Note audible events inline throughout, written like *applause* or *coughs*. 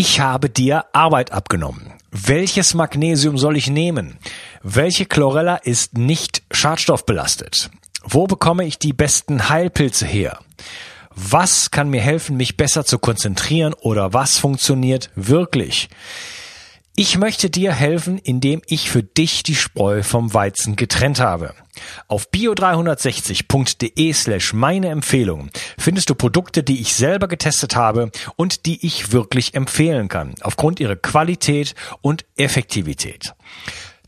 Ich habe dir Arbeit abgenommen. Welches Magnesium soll ich nehmen? Welche Chlorella ist nicht schadstoffbelastet? Wo bekomme ich die besten Heilpilze her? Was kann mir helfen, mich besser zu konzentrieren oder was funktioniert wirklich? Ich möchte dir helfen, indem ich für dich die Spreu vom Weizen getrennt habe. Auf bio360.de slash meine Empfehlungen findest du Produkte, die ich selber getestet habe und die ich wirklich empfehlen kann, aufgrund ihrer Qualität und Effektivität.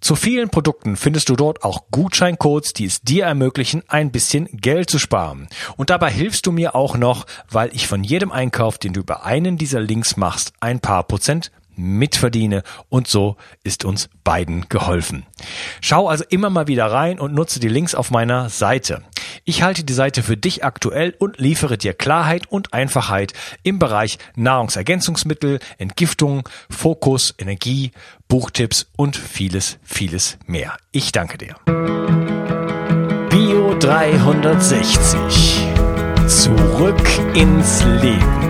Zu vielen Produkten findest du dort auch Gutscheincodes, die es dir ermöglichen, ein bisschen Geld zu sparen. Und dabei hilfst du mir auch noch, weil ich von jedem Einkauf, den du über einen dieser Links machst, ein paar Prozent mitverdiene und so ist uns beiden geholfen. Schau also immer mal wieder rein und nutze die Links auf meiner Seite. Ich halte die Seite für dich aktuell und liefere dir Klarheit und Einfachheit im Bereich Nahrungsergänzungsmittel, Entgiftung, Fokus, Energie, Buchtipps und vieles, vieles mehr. Ich danke dir. Bio 360. Zurück ins Leben.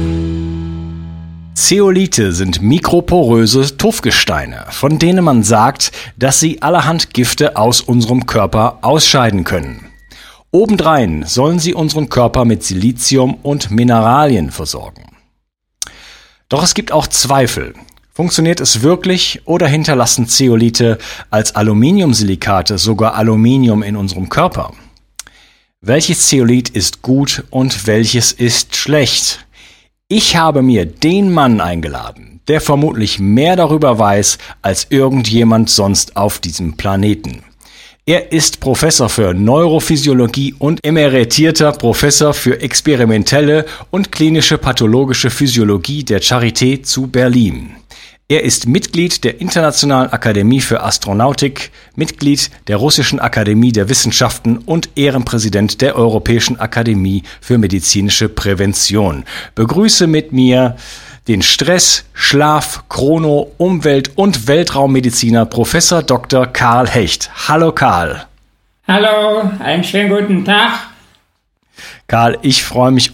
Zeolite sind mikroporöse Tuffgesteine, von denen man sagt, dass sie allerhand Gifte aus unserem Körper ausscheiden können. Obendrein sollen sie unseren Körper mit Silizium und Mineralien versorgen. Doch es gibt auch Zweifel. Funktioniert es wirklich oder hinterlassen Zeolite als Aluminiumsilikate sogar Aluminium in unserem Körper? Welches Zeolit ist gut und welches ist schlecht? Ich habe mir den Mann eingeladen, der vermutlich mehr darüber weiß als irgendjemand sonst auf diesem Planeten. Er ist Professor für Neurophysiologie und emeritierter Professor für experimentelle und klinische pathologische Physiologie der Charité zu Berlin. Er ist Mitglied der Internationalen Akademie für Astronautik, Mitglied der Russischen Akademie der Wissenschaften und Ehrenpräsident der Europäischen Akademie für medizinische Prävention. Begrüße mit mir den Stress, Schlaf, Chrono, Umwelt und Weltraummediziner Professor Dr. Karl Hecht. Hallo Karl. Hallo, einen schönen guten Tag. Karl, ich freue mich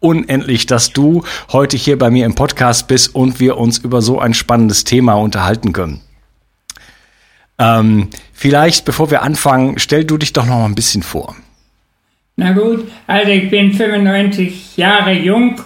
unendlich, dass du heute hier bei mir im Podcast bist und wir uns über so ein spannendes Thema unterhalten können. Ähm, vielleicht, bevor wir anfangen, stell du dich doch noch mal ein bisschen vor. Na gut, also ich bin 95 Jahre jung.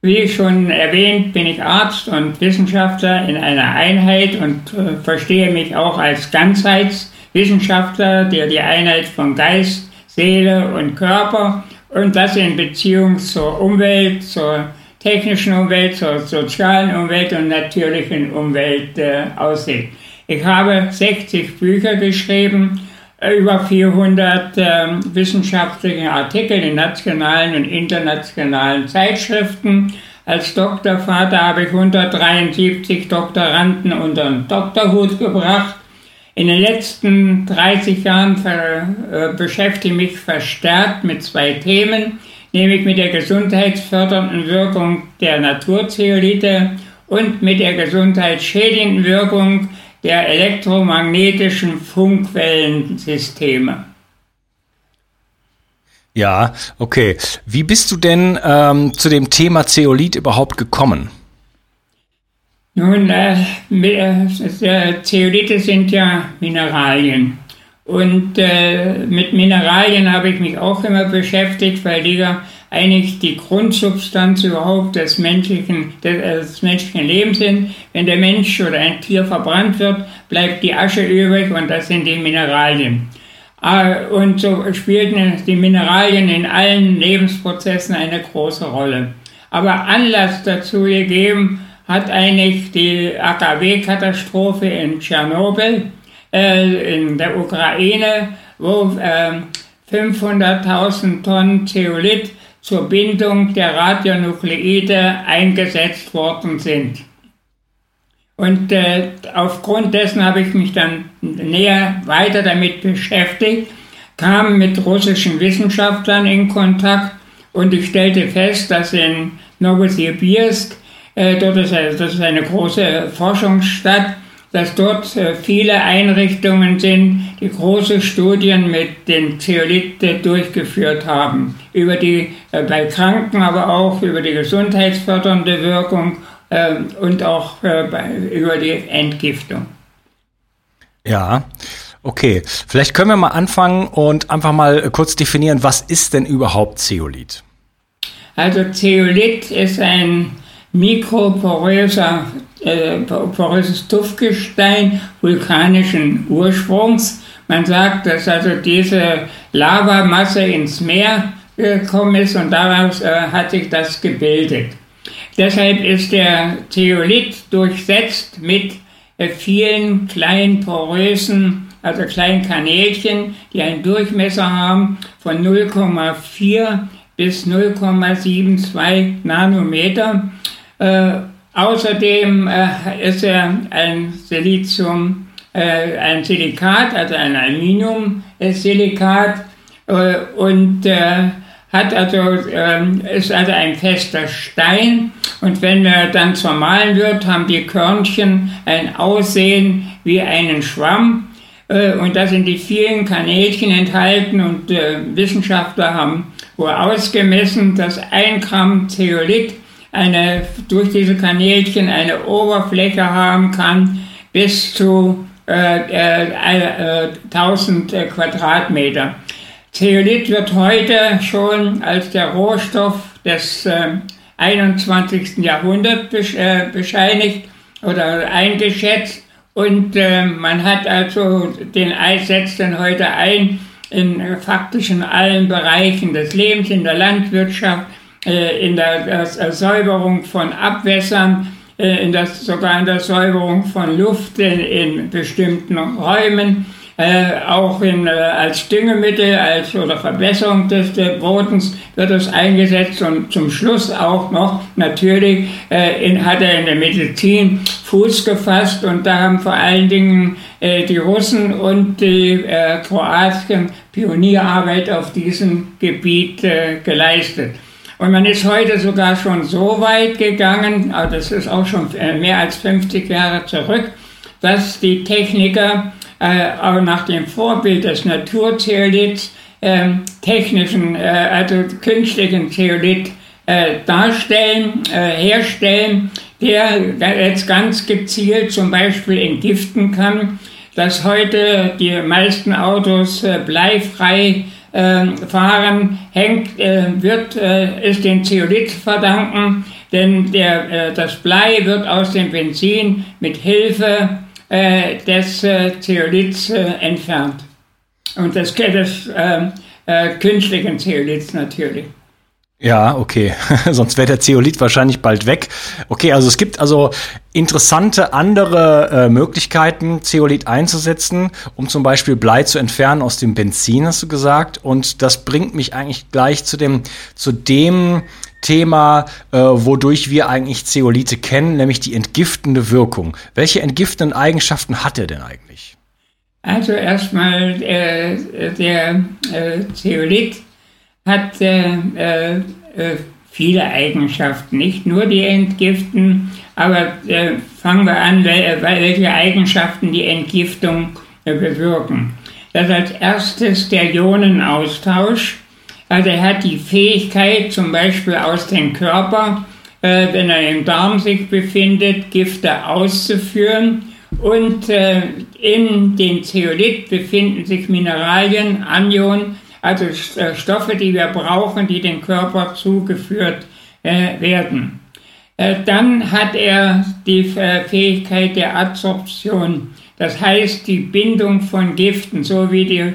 Wie schon erwähnt, bin ich Arzt und Wissenschaftler in einer Einheit und äh, verstehe mich auch als Ganzheitswissenschaftler, der die Einheit von Geist, Seele und Körper und das in Beziehung zur Umwelt, zur technischen Umwelt, zur sozialen Umwelt und natürlichen Umwelt äh, aussieht. Ich habe 60 Bücher geschrieben, äh, über 400 äh, wissenschaftliche Artikel in nationalen und internationalen Zeitschriften. Als Doktorvater habe ich 173 Doktoranden unter den Doktorhut gebracht in den letzten 30 Jahren ver, äh, beschäftige ich mich verstärkt mit zwei Themen, nämlich mit der gesundheitsfördernden Wirkung der Naturzeolite und mit der gesundheitsschädigenden Wirkung der elektromagnetischen Funkwellensysteme. Ja, okay. Wie bist du denn ähm, zu dem Thema Zeolit überhaupt gekommen? Nun, äh, äh, Zeolite sind ja Mineralien. Und äh, mit Mineralien habe ich mich auch immer beschäftigt, weil die ja eigentlich die Grundsubstanz überhaupt des menschlichen, des, äh, des menschlichen Lebens sind. Wenn der Mensch oder ein Tier verbrannt wird, bleibt die Asche übrig und das sind die Mineralien. Äh, und so spielten die Mineralien in allen Lebensprozessen eine große Rolle. Aber Anlass dazu gegeben hat eigentlich die AKW-Katastrophe in Tschernobyl, äh, in der Ukraine, wo äh, 500.000 Tonnen Zeolit zur Bindung der Radionukleide eingesetzt worden sind. Und äh, aufgrund dessen habe ich mich dann näher weiter damit beschäftigt, kam mit russischen Wissenschaftlern in Kontakt und ich stellte fest, dass in Novosibirsk, dort ist, das ist eine große Forschungsstadt, dass dort äh, viele Einrichtungen sind, die große Studien mit den Zeolith durchgeführt haben. Über die, äh, bei Kranken, aber auch über die gesundheitsfördernde Wirkung äh, und auch über die Entgiftung. Ja, okay. Vielleicht können wir mal anfangen und einfach mal kurz definieren, was ist denn überhaupt Zeolit? Also Zeolit ist ein mikroporöser äh, poröses Tuffgestein vulkanischen Ursprungs. Man sagt, dass also diese Lavamasse ins Meer gekommen ist und daraus äh, hat sich das gebildet. Deshalb ist der Theolit durchsetzt mit äh, vielen kleinen porösen, also kleinen Kanälchen, die einen Durchmesser haben von 0,4 bis 0,72 Nanometer. Äh, Außerdem äh, ist er ein Silizium, äh, ein Silikat, also ein Aluminiumsilikat äh, und äh, hat also, ähm, ist also ein fester Stein. Und wenn er dann zermahlen wird, haben die Körnchen ein Aussehen wie einen Schwamm äh, und da sind die vielen Kanälchen enthalten und äh, Wissenschaftler haben wohl ausgemessen, dass ein Gramm Zeolit eine, durch diese Kanälchen eine Oberfläche haben kann bis zu äh, äh, 1000 äh, Quadratmeter. Zeolit wird heute schon als der Rohstoff des 21. Äh, Jahrhunderts äh, bescheinigt oder eingeschätzt und äh, man hat also den Eis setzt dann heute ein in faktisch in allen Bereichen des Lebens, in der Landwirtschaft, äh, in der Säuberung von Abwässern, äh, in der, sogar in der Säuberung von Luft in, in bestimmten Räumen, äh, auch in, äh, als Düngemittel als, oder Verbesserung des, des Bodens wird es eingesetzt und zum Schluss auch noch natürlich äh, in, hat er in der Medizin Fuß gefasst und da haben vor allen Dingen äh, die Russen und die Kroatien Pionierarbeit auf diesem Gebiet geleistet. Und man ist heute sogar schon so weit gegangen, aber das ist auch schon äh, mehr als 50 Jahre zurück, dass die Techniker äh, auch nach dem Vorbild des Naturzeoliths äh, technischen, äh, also künstlichen Zeolith äh, darstellen, äh, herstellen, der jetzt ganz gezielt zum Beispiel entgiften kann, dass heute die meisten Autos bleifrei fahren, hängt, äh, wird, äh, ist den Zeolit verdanken, denn der, äh, das Blei wird aus dem Benzin mit Hilfe des Zeoliths entfernt. Und das, des äh, künstlichen Zeoliths natürlich. Ja, okay. *laughs* Sonst wäre der Zeolit wahrscheinlich bald weg. Okay, also es gibt also interessante andere äh, Möglichkeiten, Zeolit einzusetzen, um zum Beispiel Blei zu entfernen aus dem Benzin, hast du gesagt. Und das bringt mich eigentlich gleich zu dem, zu dem Thema, äh, wodurch wir eigentlich Zeolite kennen, nämlich die entgiftende Wirkung. Welche entgiftenden Eigenschaften hat er denn eigentlich? Also erstmal äh, der äh, Zeolit hat äh, äh, äh, viele Eigenschaften, nicht nur die Entgiften, aber äh, fangen wir an, welche Eigenschaften die Entgiftung äh, bewirken. Das als erstes der Ionenaustausch. Also er hat die Fähigkeit, zum Beispiel aus dem Körper, äh, wenn er im Darm sich befindet, Gifte auszuführen. Und in den Zeolit befinden sich Mineralien, Anionen, also äh, Stoffe, die wir brauchen, die dem Körper zugeführt äh, werden. Äh, dann hat er die Fähigkeit der Adsorption, das heißt die Bindung von Giften, so wie die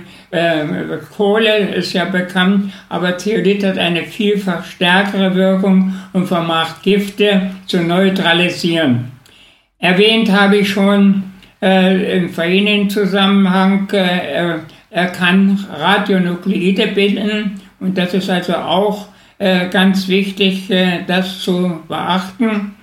Kohle ist ja bekannt, aber Zeolit hat eine vielfach stärkere Wirkung und vermacht Gifte zu neutralisieren. Erwähnt habe ich schon äh, im vorherigen Zusammenhang äh, er kann Radionukleide bilden und das ist also auch äh, ganz wichtig, äh, das zu beachten.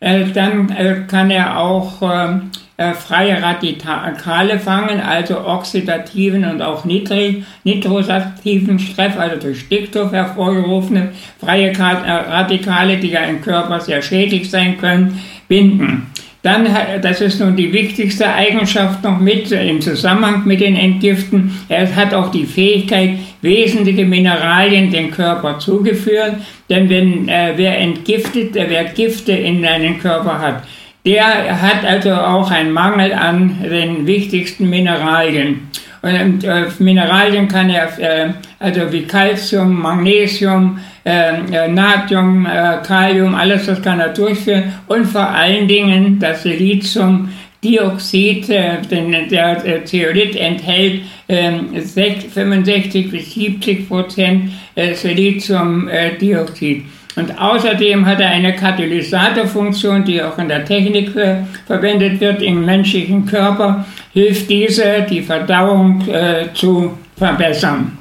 äh, dann äh, kann er auch ähm, äh, freie Radikale fangen, also oxidativen und auch nitri nitrosativen Stress, also durch Stickstoff hervorgerufene freie Radikale, die ja im Körper sehr schädlich sein können, binden. Dann, das ist nun die wichtigste Eigenschaft noch mit im Zusammenhang mit den Entgiften. Er hat auch die Fähigkeit, wesentliche Mineralien dem Körper zugeführen. Denn wenn äh, wer entgiftet, wer Gifte in seinem Körper hat, der hat also auch einen Mangel an den wichtigsten Mineralien. Und äh, Mineralien kann er, äh, also wie Calcium, Magnesium, äh, äh Natrium, äh, Kalium, alles das kann er durchführen. Und vor allen Dingen das Siliziumdioxid, äh, denn der äh, Zeolit enthält äh, 65 bis 70 Prozent Siliziumdioxid. Und außerdem hat er eine Katalysatorfunktion, die auch in der Technik äh, verwendet wird im menschlichen Körper, hilft diese, die Verdauung äh, zu verbessern.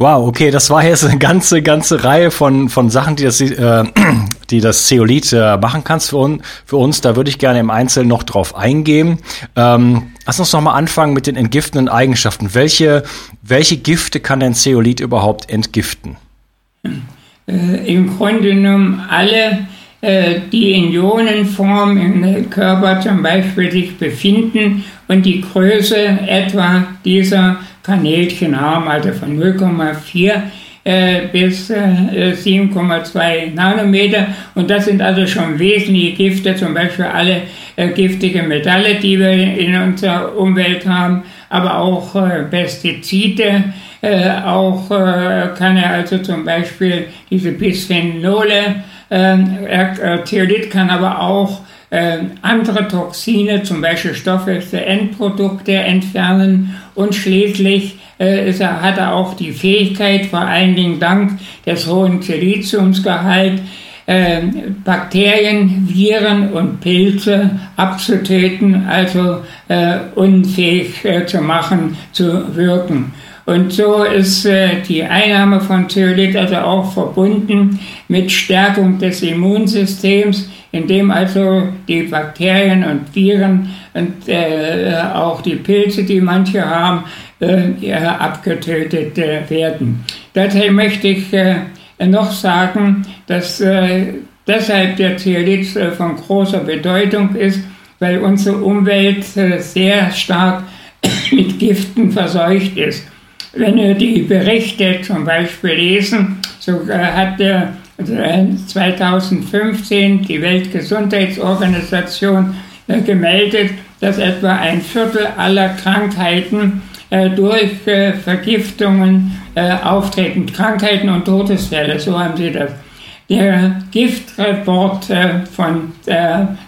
Wow, okay, das war jetzt eine ganze, ganze Reihe von, von Sachen, die das, äh, *clears throat* die das Zeolit äh, machen kannst für, un, für uns. Da würde ich gerne im Einzelnen noch drauf eingehen. Ähm, lass uns noch mal anfangen mit den entgiftenden Eigenschaften. Welche, welche Gifte kann denn Zeolit überhaupt entgiften? Äh, Im Grunde genommen alle, äh, die in Ionenform im Körper zum Beispiel sich befinden und die Größe etwa dieser Kanälchen haben, also von 0,4 äh, bis äh, 7,2 Nanometer. Und das sind also schon wesentliche Gifte, zum Beispiel alle äh, giftige Metalle, die wir in unserer Umwelt haben, aber auch äh, Pestizide. Äh, auch äh, kann er also zum Beispiel diese Bisphenole, äh, Theolit kann aber auch äh, andere Toxine, zum Beispiel Stoffwechselendprodukte entfernen und schließlich äh, ist er, hat er auch die Fähigkeit, vor allen Dingen dank des hohen Siliziumsgehalts, äh, Bakterien, Viren und Pilze abzutöten, also äh, unfähig äh, zu machen, zu wirken. Und so ist äh, die Einnahme von Zeolit also auch verbunden mit Stärkung des Immunsystems, indem also die Bakterien und Viren und äh, auch die Pilze, die manche haben, äh, abgetötet äh, werden. Dazu möchte ich äh, noch sagen, dass äh, deshalb der Zeolit äh, von großer Bedeutung ist, weil unsere Umwelt sehr stark *coughs* mit Giften verseucht ist. Wenn wir die Berichte zum Beispiel lesen, so hat der 2015 die Weltgesundheitsorganisation äh, gemeldet, dass etwa ein Viertel aller Krankheiten äh, durch äh, Vergiftungen auftreten. Krankheiten und Todesfälle, so haben sie das. Der Giftreport von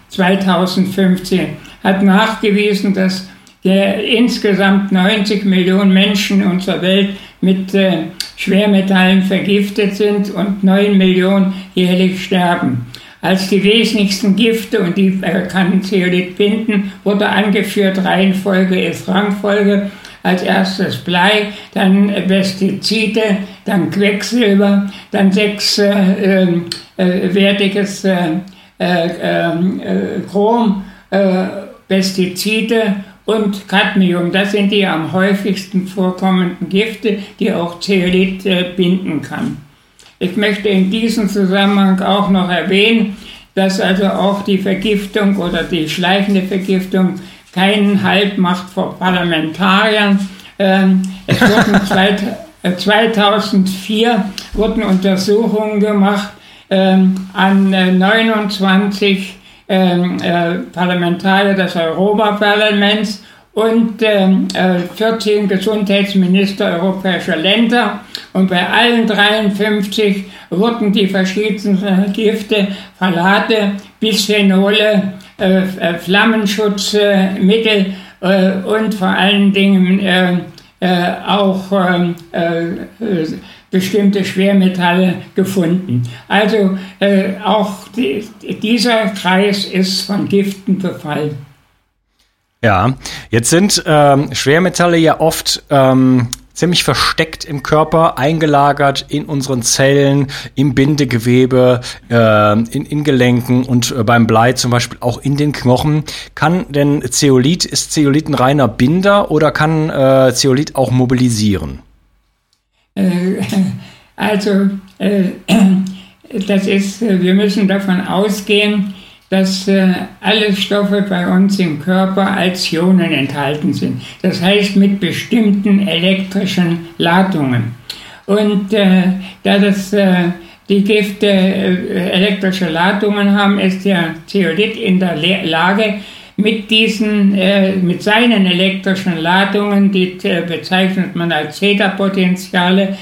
2015 hat nachgewiesen, dass der insgesamt 90 Millionen Menschen in unserer Welt mit äh, Schwermetallen vergiftet sind und 9 Millionen jährlich sterben. Als die wesentlichsten Gifte, und die äh, kann Zeolit binden, wurde angeführt, Reihenfolge ist Rangfolge, als erstes Blei, dann Pestizide, dann Quecksilber, dann sechs äh, äh, wertiges äh, äh, ähm, äh, Chrom, Pestizide und Cadmium. Das sind die am häufigsten vorkommenden Gifte, die auch Zeolit äh, binden kann. Ich möchte in diesem Zusammenhang auch noch erwähnen, dass also auch die Vergiftung oder die schleichende Vergiftung keinen Halt macht vor Parlamentariern. Ähm, es wurden *laughs* 2004 äh, wurden Untersuchungen gemacht ähm, an 29 äh, ähm, äh, Parlamentarier des Europaparlaments und ähm, äh, 14 Gesundheitsminister europäischer Länder. Und bei allen 53 wurden die verschiedensten Gifte, Phthalate, Bisphenole, äh, äh, Flammenschutzmittel äh, und vor allen Dingen äh, auch ähm, bestimmte Schwermetalle gefunden. Also äh, auch die, dieser Kreis ist von Giften befallen. Ja, jetzt sind ähm, Schwermetalle ja oft ähm, ziemlich versteckt im Körper, eingelagert in unseren Zellen, im Bindegewebe, äh, in, in Gelenken und äh, beim Blei zum Beispiel auch in den Knochen. Kann denn Zeolit, ist Zeolit ein reiner Binder oder kann äh, Zeolit auch mobilisieren? Äh, *laughs* also, äh, *clears throat* das ist, wir müssen davon ausgehen, dass äh, alle Stoffe bei uns im Körper als Ionen enthalten sind. Das heißt mit bestimmten elektrischen Ladungen. Und äh, da das, äh, die Gifte äh, elektrische Ladungen haben, ist der Zeolit in der Lage, mit diesen, äh, mit seinen elektrischen Ladungen, die äh, bezeichnet man als Zeta-Potentiale,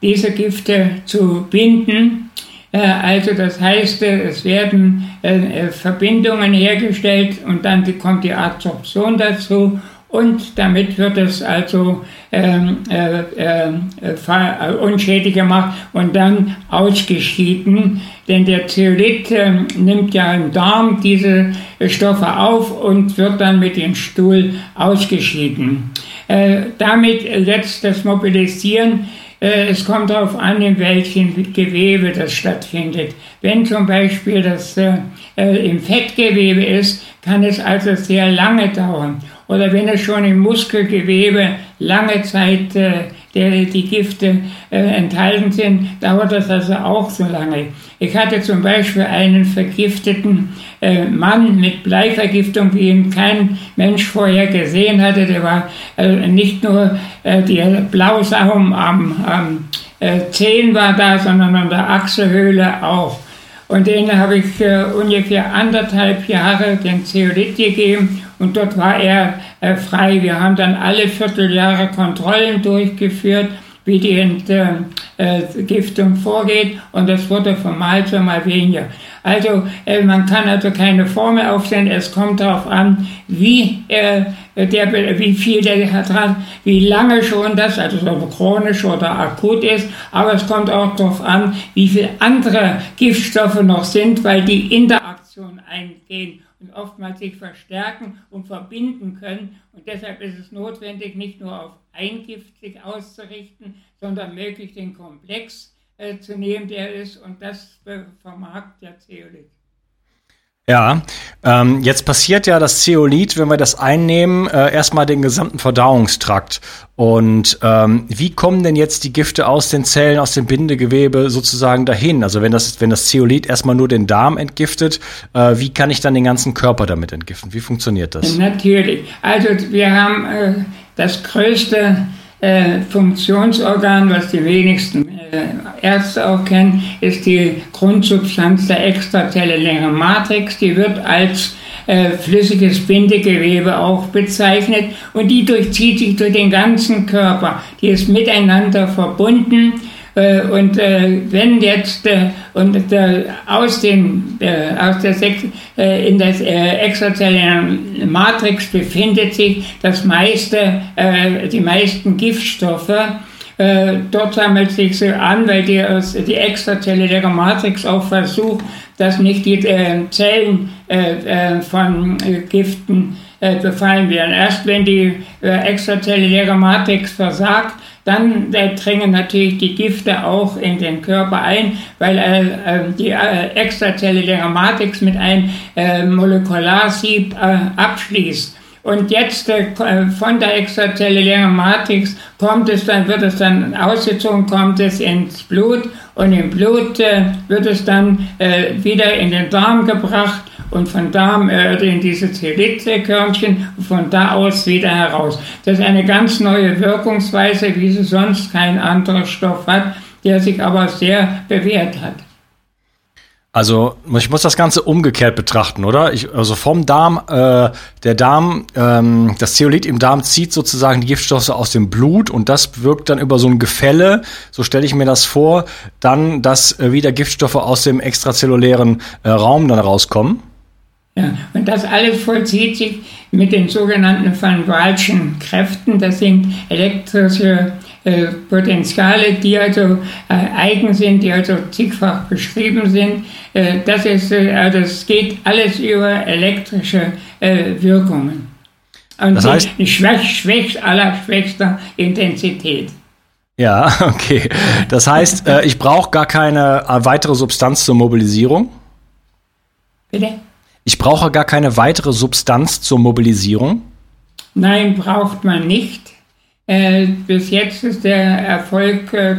diese Gifte zu binden. Äh, also das heißt, äh, es werden äh, Verbindungen hergestellt und dann kommt die Adsorption dazu und damit wird es also ähm, äh, äh, unschädlich gemacht und dann ausgeschieden, denn der Zeolit äh, nimmt ja im Darm diese Stoffe auf und wird dann mit dem Stuhl ausgeschieden. damit setzt das Mobilisieren äh, es kommt darauf an, in welchem Gewebe das stattfindet. Wenn zum Beispiel das äh, äh, im Fettgewebe ist, kann es also sehr lange dauern. Oder wenn es schon im Muskelgewebe lange Zeit äh, der, die Gifte äh, enthalten sind, dauert das also auch so lange. Ich hatte zum Beispiel einen vergifteten äh, Mann mit Bleivergiftung, wie ihn kein Mensch vorher gesehen hatte. Der war äh, nicht nur äh, der Blausaum am, am äh, Zehen war da, sondern an der Achselhöhle auch. Und den habe ich äh, ungefähr anderthalb Jahre den Zeolit gegeben und dort war er äh, frei. Wir haben dann alle Vierteljahre Kontrollen durchgeführt, wie die Entgiftung äh, vorgeht und das wurde von Mal zu Mal weniger. Also äh, man kann also keine Formel aufstellen, es kommt darauf an, wie, äh, der, wie viel der hat wie lange schon das, also so chronisch oder akut ist, aber es kommt auch darauf an, wie viele andere Giftstoffe noch sind, weil die Interaktion eingehen oftmals sich verstärken und verbinden können. Und deshalb ist es notwendig, nicht nur auf ein Gift sich auszurichten, sondern möglichst den Komplex äh, zu nehmen, der ist. Und das vermag der Zeolit. Ja, ähm, jetzt passiert ja das Zeolit, wenn wir das einnehmen, äh, erstmal den gesamten Verdauungstrakt. Und ähm, wie kommen denn jetzt die Gifte aus den Zellen, aus dem Bindegewebe sozusagen dahin? Also wenn das, wenn das Zeolit erstmal nur den Darm entgiftet, äh, wie kann ich dann den ganzen Körper damit entgiften? Wie funktioniert das? Natürlich. Also wir haben äh, das größte äh, Funktionsorgan, was die wenigsten Ärzte auch kennen, ist die Grundsubstanz der extrazellulären Matrix. Die wird als äh, flüssiges Bindegewebe auch bezeichnet und die durchzieht sich durch den ganzen Körper. Die ist miteinander verbunden äh, und äh, wenn jetzt äh, und aus dem aus der Sex, in der extrazellulären Matrix befindet sich das meiste die meisten Giftstoffe dort sammelt sich so an, weil die, die extrazelluläre Matrix auch versucht, dass nicht die Zellen von Giften befallen werden. Erst wenn die extrazelluläre Matrix versagt, dann äh, dringen natürlich die Gifte auch in den Körper ein, weil äh, äh die äh, extrazelluläre Matrix mit einem äh, Molekularsieb äh, abschließt. Und jetzt äh, von der extrazellulären Matrix kommt es dann, wird es dann ausgezogen, kommt es ins Blut und im Blut äh, wird es dann äh, wieder in den Darm gebracht und von da äh, in diese Zellitze-Körnchen und von da aus wieder heraus. Das ist eine ganz neue Wirkungsweise, wie sie sonst kein anderer Stoff hat, der sich aber sehr bewährt hat. Also ich muss das Ganze umgekehrt betrachten, oder? Ich, also vom Darm, äh, der Darm, ähm, das Zeolit im Darm zieht sozusagen die Giftstoffe aus dem Blut und das wirkt dann über so ein Gefälle, so stelle ich mir das vor, dann, dass äh, wieder Giftstoffe aus dem extrazellulären äh, Raum dann rauskommen. Ja, und das alles vollzieht sich mit den sogenannten Van Waalschen Kräften. Das sind elektrische äh, Potenziale, die also äh, eigen sind, die also zigfach beschrieben sind. Äh, das ist, äh, also es geht alles über elektrische äh, Wirkungen. Und das heißt, die schwäch, schwächst aller schwächster Intensität. Ja, *laughs* okay. Das heißt, äh, ich brauche gar keine äh, weitere Substanz zur Mobilisierung. Bitte? Ich brauche gar keine weitere Substanz zur Mobilisierung. Nein, braucht man nicht. Äh, bis jetzt ist der Erfolg äh,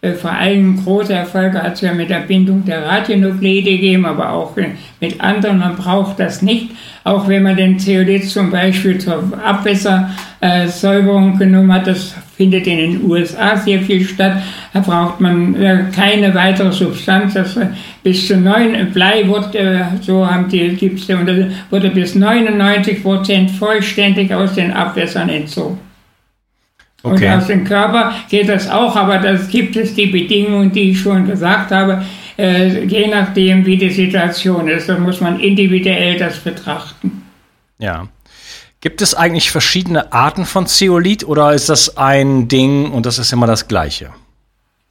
äh, vor allem große Erfolge hat es ja mit der Bindung der Radionuklide gegeben, aber auch äh, mit anderen. Man braucht das nicht. Auch wenn man den Zeolit zum Beispiel zur Abwässersäuberung genommen hat, das findet in den USA sehr viel statt, da braucht man äh, keine weitere Substanz. Das, äh, bis zu neun Blei wird, so haben die, gibt's, wurde bis 99 Prozent vollständig aus den Abwässern entzogen. Okay. Und aus dem Körper geht das auch, aber das gibt es die Bedingungen, die ich schon gesagt habe, äh, je nachdem, wie die Situation ist. Da muss man individuell das betrachten. Ja. Gibt es eigentlich verschiedene Arten von Zeolit oder ist das ein Ding und das ist immer das Gleiche? *laughs*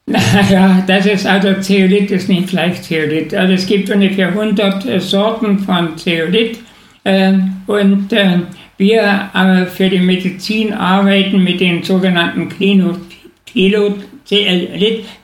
Naja, das ist also Zeolit ist nicht gleich Zeolit. Also es gibt ungefähr 100 äh, Sorten von Zeolit äh, und äh, wir äh, für die Medizin arbeiten mit den sogenannten Klinozeolit,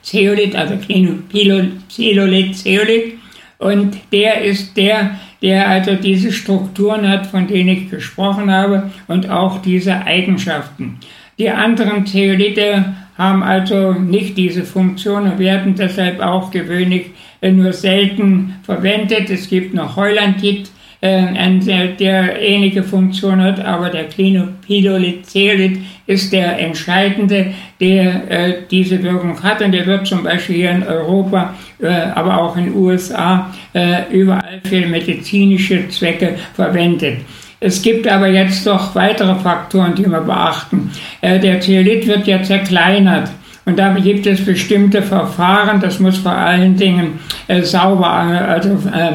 Zeolit, also Klinozeolit, Zeolit. Und der ist der, der also diese Strukturen hat, von denen ich gesprochen habe, und auch diese Eigenschaften. Die anderen Zeolite haben also nicht diese Funktion und werden deshalb auch gewöhnlich nur selten verwendet. Es gibt noch Heulandit, der, der ähnliche Funktion hat, aber der Clinopidolitzerit ist der entscheidende, der äh, diese Wirkung hat und der wird zum Beispiel hier in Europa, äh, aber auch in den USA äh, überall für medizinische Zwecke verwendet. Es gibt aber jetzt doch weitere Faktoren, die wir beachten. Äh, der Zeolit wird ja zerkleinert. Und da gibt es bestimmte Verfahren, das muss vor allen Dingen äh, sauber, also äh, äh,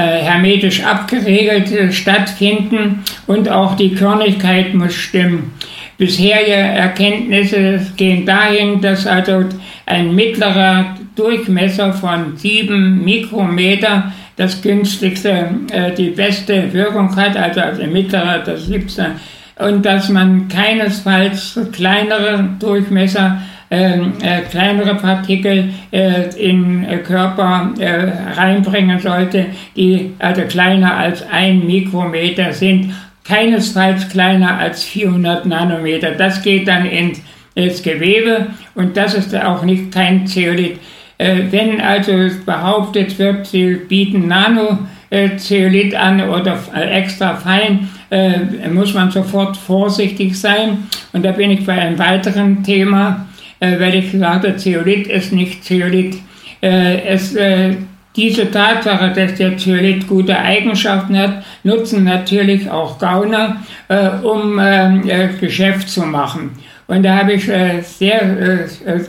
hermetisch abgeregelt äh, stattfinden und auch die Körnigkeit muss stimmen. Bisherige Erkenntnisse gehen dahin, dass also ein mittlerer Durchmesser von sieben Mikrometer das günstigste, äh, die beste Wirkung hat, also als mittlerer das liebste, und dass man keinesfalls kleinere Durchmesser äh, kleinere Partikel äh, in äh, Körper äh, reinbringen sollte, die also kleiner als ein Mikrometer sind, keinesfalls kleiner als 400 Nanometer. Das geht dann ins, ins Gewebe und das ist auch nicht kein Zeolit. Äh, wenn also behauptet wird, sie bieten Nano-Zeolit an oder extra fein, muss man sofort vorsichtig sein. Und da bin ich bei einem weiteren Thema, äh, weil ich sagte, Zeolit ist nicht Zeolit. Äh, es, äh, diese Tatsache, dass der Zeolit gute Eigenschaften hat, nutzen natürlich auch Gauner, äh, um ähm, äh, Geschäft zu machen. Und da habe ich sehr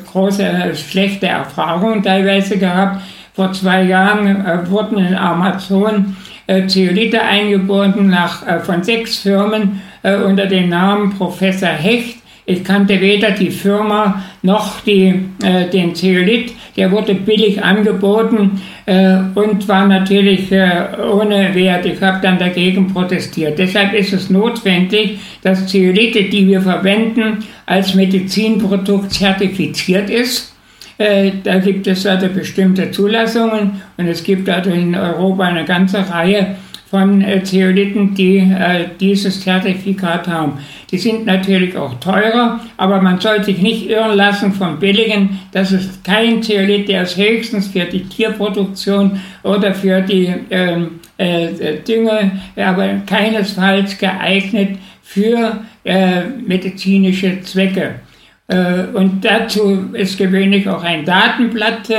große, schlechte Erfahrungen teilweise gehabt. Vor zwei Jahren wurden in Amazon Zeolite eingebunden nach, von sechs Firmen unter dem Namen Professor Hecht ich kannte weder die Firma noch die, äh, den Zeolit. Der wurde billig angeboten äh, und war natürlich äh, ohne Wert. Ich habe dann dagegen protestiert. Deshalb ist es notwendig, dass Zeolite, die wir verwenden, als Medizinprodukt zertifiziert ist. Äh, da gibt es also bestimmte Zulassungen und es gibt also in Europa eine ganze Reihe von äh, Zeoliten, die äh, dieses Zertifikat haben. Die sind natürlich auch teurer, aber man soll sich nicht irren lassen von billigen. Das ist kein Zeolit, der ist höchstens für die Tierproduktion oder für die ähm, äh, Dünge, aber keinesfalls geeignet für äh, medizinische Zwecke. Äh, und dazu ist gewöhnlich auch ein Datenblatt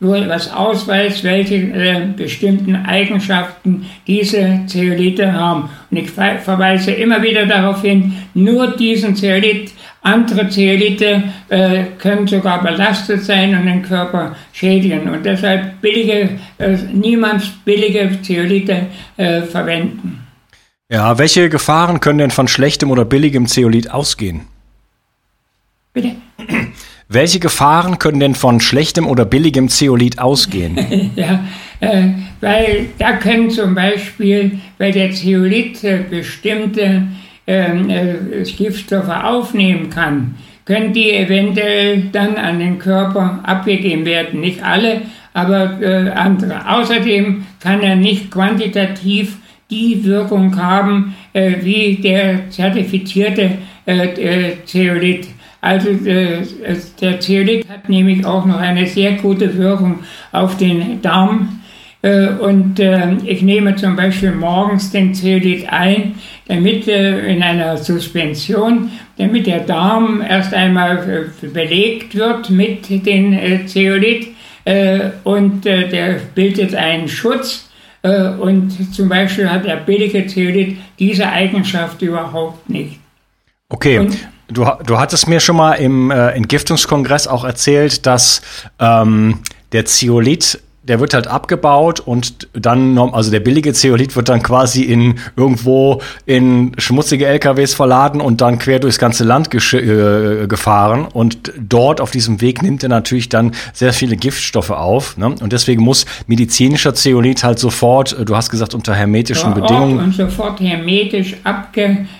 äh, was ausweist, welche äh, bestimmten Eigenschaften diese Zeolite haben. Und ich verweise immer wieder darauf hin, nur diesen Zeolit, andere Zeolite äh, können sogar belastet sein und den Körper schädigen. Und deshalb billige, äh, niemals billige Zeolite äh, verwenden. Ja, welche Gefahren können denn von schlechtem oder billigem Zeolit ausgehen? Bitte? Welche Gefahren können denn von schlechtem oder billigem Zeolit ausgehen? *laughs* ja, Äh, weil da können zum Beispiel, weil der Zeolit bestimmte ähm, äh, Giftstoffe aufnehmen kann, können die eventuell dann an den Körper abgegeben werden. Nicht alle, aber äh, andere. Außerdem kann er nicht quantitativ die Wirkung haben äh, wie der zertifizierte äh Zeolit. Also äh, der Zeolit hat nämlich auch noch eine sehr gute Wirkung auf den Darm. Äh, und ich nehme zum Beispiel morgens den Zeolit ein, damit in einer Suspension, damit der Darm erst einmal belegt wird mit dem Zeolit und der bildet einen Schutz äh, und zum Beispiel hat der billige Zeolit diese Eigenschaft überhaupt nicht. Okay. Und Du, du hattest mir schon mal im äh, Entgiftungskongress auch erzählt, dass ähm, der Zeolit der wird halt abgebaut und dann, also der billige Zeolit wird dann quasi in irgendwo in schmutzige LKWs verladen und dann quer durchs ganze Land äh, gefahren. Und dort auf diesem Weg nimmt er natürlich dann sehr viele Giftstoffe auf. Ne? Und deswegen muss medizinischer Zeolit halt sofort, äh, du hast gesagt, unter hermetischen Vor Bedingungen. Und sofort hermetisch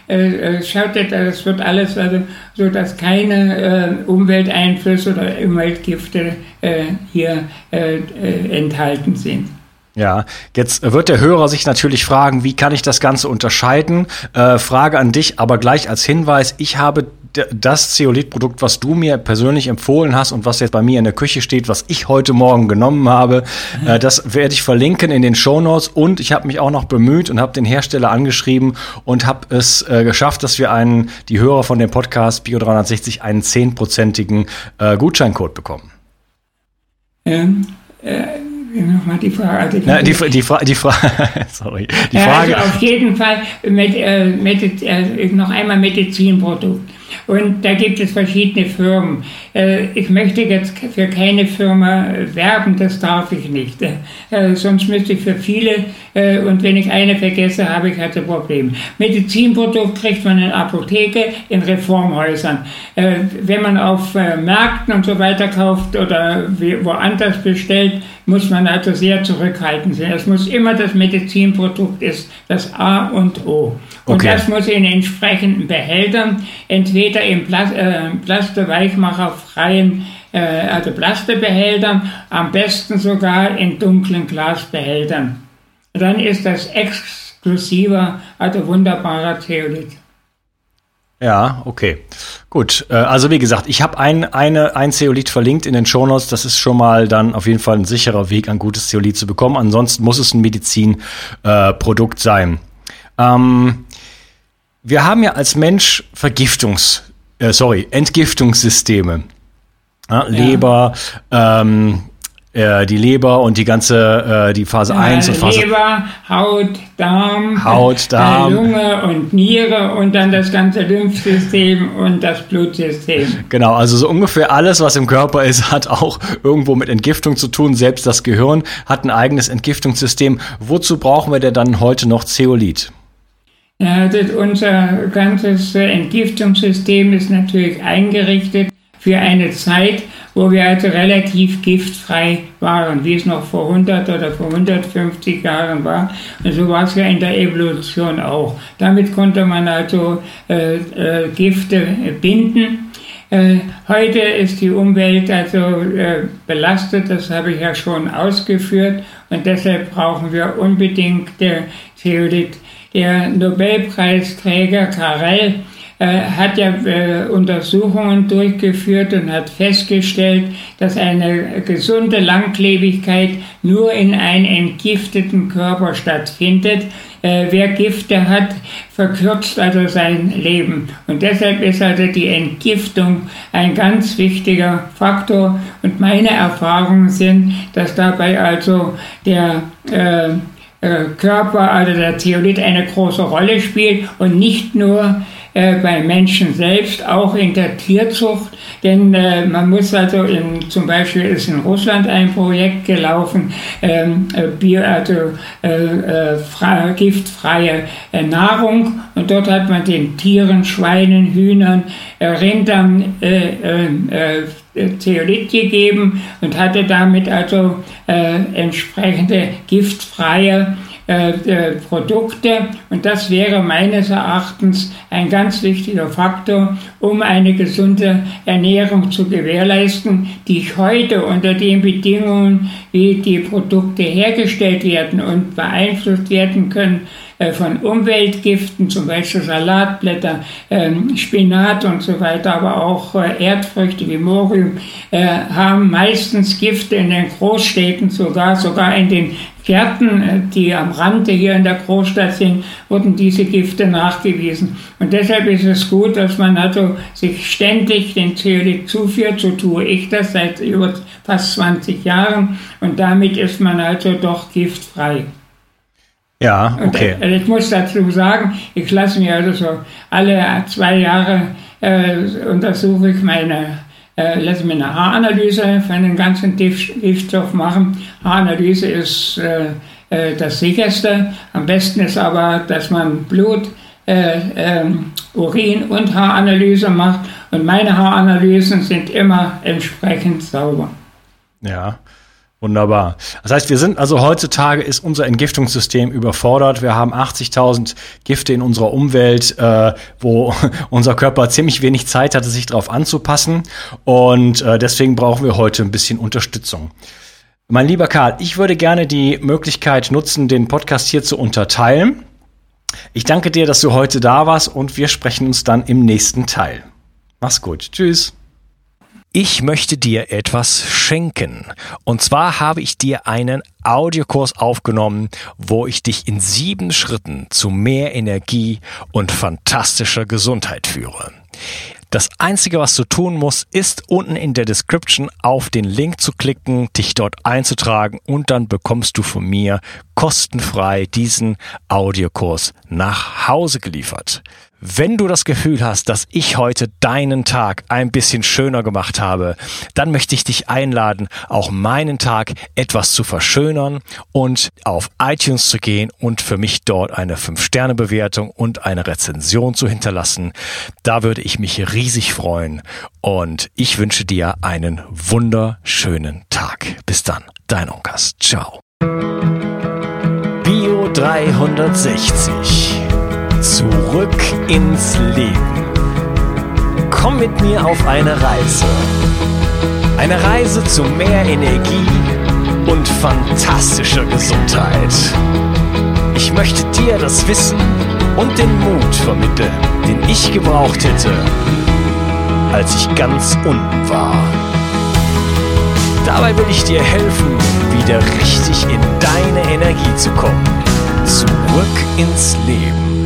abgeschottet. Das wird alles, also, so dass keine äh, Umwelteinflüsse oder Umweltgifte äh, hier äh, äh enthalten sind. Ja, jetzt wird der Hörer sich natürlich fragen, wie kann ich das Ganze unterscheiden? Äh, Frage an dich, aber gleich als Hinweis, ich habe das Zeolit-Produkt, was du mir persönlich empfohlen hast und was jetzt bei mir in der Küche steht, was ich heute Morgen genommen habe, äh, das werde ich verlinken in den Show Notes und ich habe mich auch noch bemüht und habe den Hersteller angeschrieben und habe es äh, geschafft, dass wir einen, die Hörer von dem Podcast Bio360 einen zehnprozentigen äh, Gutscheincode bekommen. Ähm, äh, Nochmal die Frage. Also Na, die, die, Fra die, Fra *laughs* sorry, die Frage. Also auf jeden Fall mit, äh, mit, äh, noch einmal Medizinprodukt. Und da gibt es verschiedene Firmen. Äh, ich möchte jetzt für keine Firma werben, das darf ich nicht. Äh, sonst müsste ich für viele, äh, und wenn ich eine vergesse, habe ich halt ein Problem. Medizinprodukt kriegt man in Apotheke, in Reformhäusern. Wenn man auf Märkten und so weiter kauft oder woanders bestellt, muss man also sehr zurückhaltend sein. Es muss immer das Medizinprodukt ist das A und O. Und okay. das muss in entsprechenden Behältern, entweder im Plas äh, Plasterweichmacher freien, äh, also Plasterbehältern, am besten sogar in dunklen Glasbehältern. Dann ist das exklusiver, also wunderbarer Theolit. Ja, okay. Gut. Äh, also wie gesagt, ich habe ein, ein Zeolit verlinkt in den Shownotes. Das ist schon mal dann auf jeden Fall ein sicherer Weg, ein gutes Zeolit zu bekommen. Ansonsten muss es ein Medizinprodukt äh, sein. Ähm, wir haben ja als Mensch Vergiftungs, äh, sorry, Entgiftungssysteme. Ja, Leber, ähm, äh, die Leber und die ganze, äh, die Phase ja, 1 und Phase Leber, Haut, Darm, Haut, Darm, Lunge und Niere und dann das ganze Lymphsystem und das Blutsystem. Genau, also so ungefähr alles, was im Körper ist, hat auch irgendwo mit Entgiftung zu tun. Selbst das Gehirn hat ein eigenes Entgiftungssystem. Wozu brauchen wir denn dann heute noch Zeolit? Das, unser ganzes Entgiftungssystem ist natürlich eingerichtet für eine Zeit, wo wir also relativ giftfrei waren, wie es noch vor 100 oder vor 150 Jahren war. Und so war es ja in der Evolution auch. Damit konnte man also äh, äh, Gifte binden. Äh, heute ist die Umwelt also äh, belastet, das habe ich ja schon ausgeführt, und deshalb brauchen wir unbedingt der Theorit. Der Nobelpreisträger Karel äh, hat ja äh, Untersuchungen durchgeführt und hat festgestellt, dass eine gesunde Langlebigkeit nur in einem entgifteten Körper stattfindet. Äh, wer Gifte hat, verkürzt also sein Leben. Und deshalb ist also die Entgiftung ein ganz wichtiger Faktor. Und meine Erfahrungen sind, dass dabei also der äh, Körper, also der Zeolit eine große Rolle spielt und nicht nur äh, bei Menschen selbst, auch in der Tierzucht. Denn äh, man muss also, in, zum Beispiel ist in Russland ein Projekt gelaufen, ähm, äh, Bio, also äh, äh, frei, giftfreie äh, Nahrung. Und dort hat man den Tieren, Schweinen, Hühnern, Rindern, Zeolit gegeben und hatte damit also äh, entsprechende giftfreie äh, äh, Produkte. Und das wäre meines Erachtens ein ganz wichtiger Faktor, um eine gesunde Ernährung zu gewährleisten, die ich heute unter den Bedingungen, wie die Produkte hergestellt werden und beeinflusst werden können, äh, von Umweltgiften, zum Beispiel Salatblätter, ähm, Spinat und so weiter, aber auch äh, Erdfrüchte wie Morium, äh, haben meistens Gifte in den Großstädten sogar, sogar in den Gärten, die am Rande hier in der Großstadt sind, wurden diese Gifte nachgewiesen. Und deshalb ist es gut, dass man also sich ständig den Zeolit zuführt. So tue ich das seit über fast 20 Jahren. Und damit ist man also doch giftfrei. Ja, okay. Und, äh, ich muss dazu sagen, ich lasse mir also so alle zwei Jahre äh, untersuche ich meine, äh, lasse mir eine Haaranalyse von den ganzen Giftstoff machen. Haaranalyse ist äh, äh, das sicherste. Am besten ist aber, dass man Blut, äh, ähm, Urin und Haaranalyse macht. Und meine Haaranalysen sind immer entsprechend sauber. Ja. Wunderbar. Das heißt, wir sind also heutzutage ist unser Entgiftungssystem überfordert. Wir haben 80.000 Gifte in unserer Umwelt, äh, wo *laughs* unser Körper ziemlich wenig Zeit hatte, sich darauf anzupassen. Und äh, deswegen brauchen wir heute ein bisschen Unterstützung. Mein lieber Karl, ich würde gerne die Möglichkeit nutzen, den Podcast hier zu unterteilen. Ich danke dir, dass du heute da warst und wir sprechen uns dann im nächsten Teil. Mach's gut. Tschüss. Ich möchte dir etwas schenken. Und zwar habe ich dir einen Audiokurs aufgenommen, wo ich dich in sieben Schritten zu mehr Energie und fantastischer Gesundheit führe. Das Einzige, was du tun musst, ist unten in der Description auf den Link zu klicken, dich dort einzutragen und dann bekommst du von mir kostenfrei diesen Audiokurs nach Hause geliefert. Wenn du das Gefühl hast, dass ich heute deinen Tag ein bisschen schöner gemacht habe, dann möchte ich dich einladen, auch meinen Tag etwas zu verschönern und auf iTunes zu gehen und für mich dort eine 5-Sterne-Bewertung und eine Rezension zu hinterlassen. Da würde ich mich riesig freuen und ich wünsche dir einen wunderschönen Tag. Bis dann, dein Onkas. Ciao. Bio 360 Zurück ins Leben. Komm mit mir auf eine Reise. Eine Reise zu mehr Energie und fantastischer Gesundheit. Ich möchte dir das Wissen und den Mut vermitteln, den ich gebraucht hätte, als ich ganz unten war. Dabei will ich dir helfen, wieder richtig in deine Energie zu kommen. Zurück ins Leben.